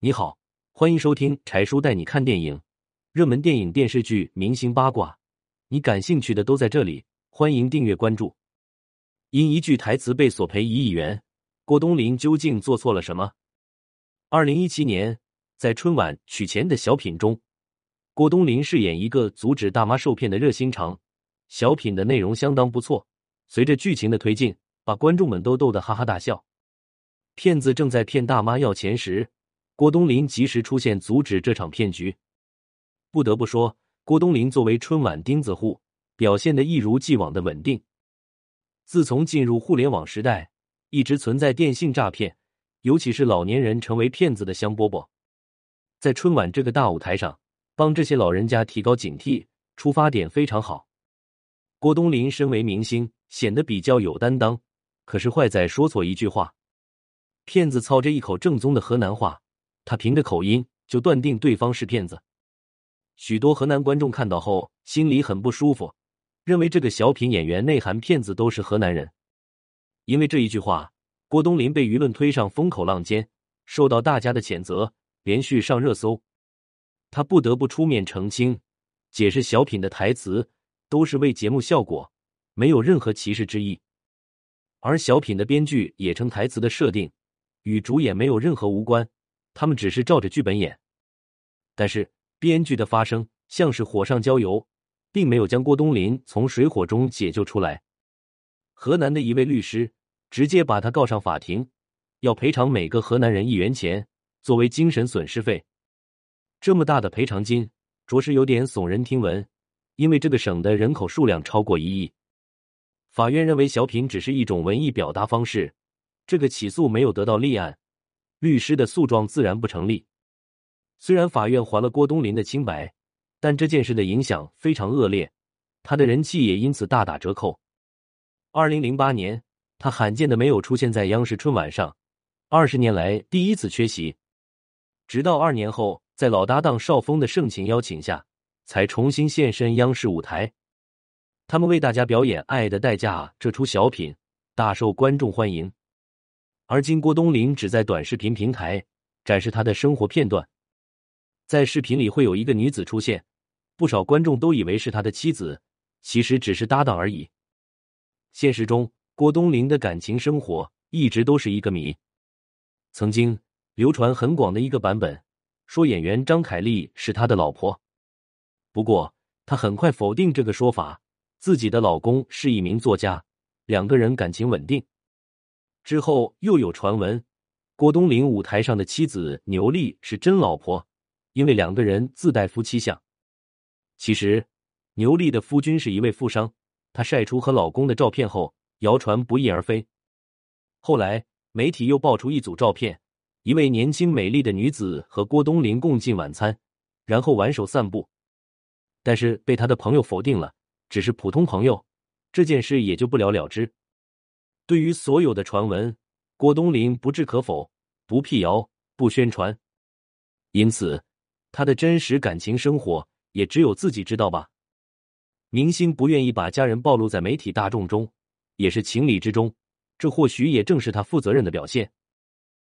你好，欢迎收听柴叔带你看电影，热门电影、电视剧、明星八卦，你感兴趣的都在这里。欢迎订阅关注。因一句台词被索赔一亿元，郭冬临究竟做错了什么？二零一七年，在春晚取钱的小品中，郭冬临饰演一个阻止大妈受骗的热心肠。小品的内容相当不错，随着剧情的推进，把观众们都逗得哈哈大笑。骗子正在骗大妈要钱时，郭冬临及时出现，阻止这场骗局。不得不说，郭冬临作为春晚钉子户，表现的一如既往的稳定。自从进入互联网时代，一直存在电信诈骗，尤其是老年人成为骗子的香饽饽。在春晚这个大舞台上，帮这些老人家提高警惕，出发点非常好。郭冬临身为明星，显得比较有担当。可是坏在说错一句话，骗子操着一口正宗的河南话，他凭着口音就断定对方是骗子。许多河南观众看到后心里很不舒服，认为这个小品演员内涵骗子都是河南人。因为这一句话，郭冬临被舆论推上风口浪尖，受到大家的谴责，连续上热搜。他不得不出面澄清，解释小品的台词。都是为节目效果，没有任何歧视之意。而小品的编剧也称台词的设定与主演没有任何无关，他们只是照着剧本演。但是编剧的发声像是火上浇油，并没有将郭冬临从水火中解救出来。河南的一位律师直接把他告上法庭，要赔偿每个河南人一元钱作为精神损失费。这么大的赔偿金，着实有点耸人听闻。因为这个省的人口数量超过一亿，法院认为小品只是一种文艺表达方式，这个起诉没有得到立案，律师的诉状自然不成立。虽然法院还了郭冬临的清白，但这件事的影响非常恶劣，他的人气也因此大打折扣。二零零八年，他罕见的没有出现在央视春晚上，二十年来第一次缺席，直到二年后，在老搭档邵峰的盛情邀请下。才重新现身央视舞台，他们为大家表演《爱的代价》这出小品，大受观众欢迎。而今郭冬临只在短视频平台展示他的生活片段，在视频里会有一个女子出现，不少观众都以为是他的妻子，其实只是搭档而已。现实中，郭冬临的感情生活一直都是一个谜。曾经流传很广的一个版本，说演员张凯丽是他的老婆。不过，他很快否定这个说法，自己的老公是一名作家，两个人感情稳定。之后又有传闻，郭冬临舞台上的妻子牛莉是真老婆，因为两个人自带夫妻相。其实，牛莉的夫君是一位富商，她晒出和老公的照片后，谣传不翼而飞。后来，媒体又爆出一组照片，一位年轻美丽的女子和郭冬临共进晚餐，然后挽手散步。但是被他的朋友否定了，只是普通朋友，这件事也就不了了之。对于所有的传闻，郭冬临不置可否，不辟谣，不宣传，因此他的真实感情生活也只有自己知道吧。明星不愿意把家人暴露在媒体大众中，也是情理之中，这或许也正是他负责任的表现。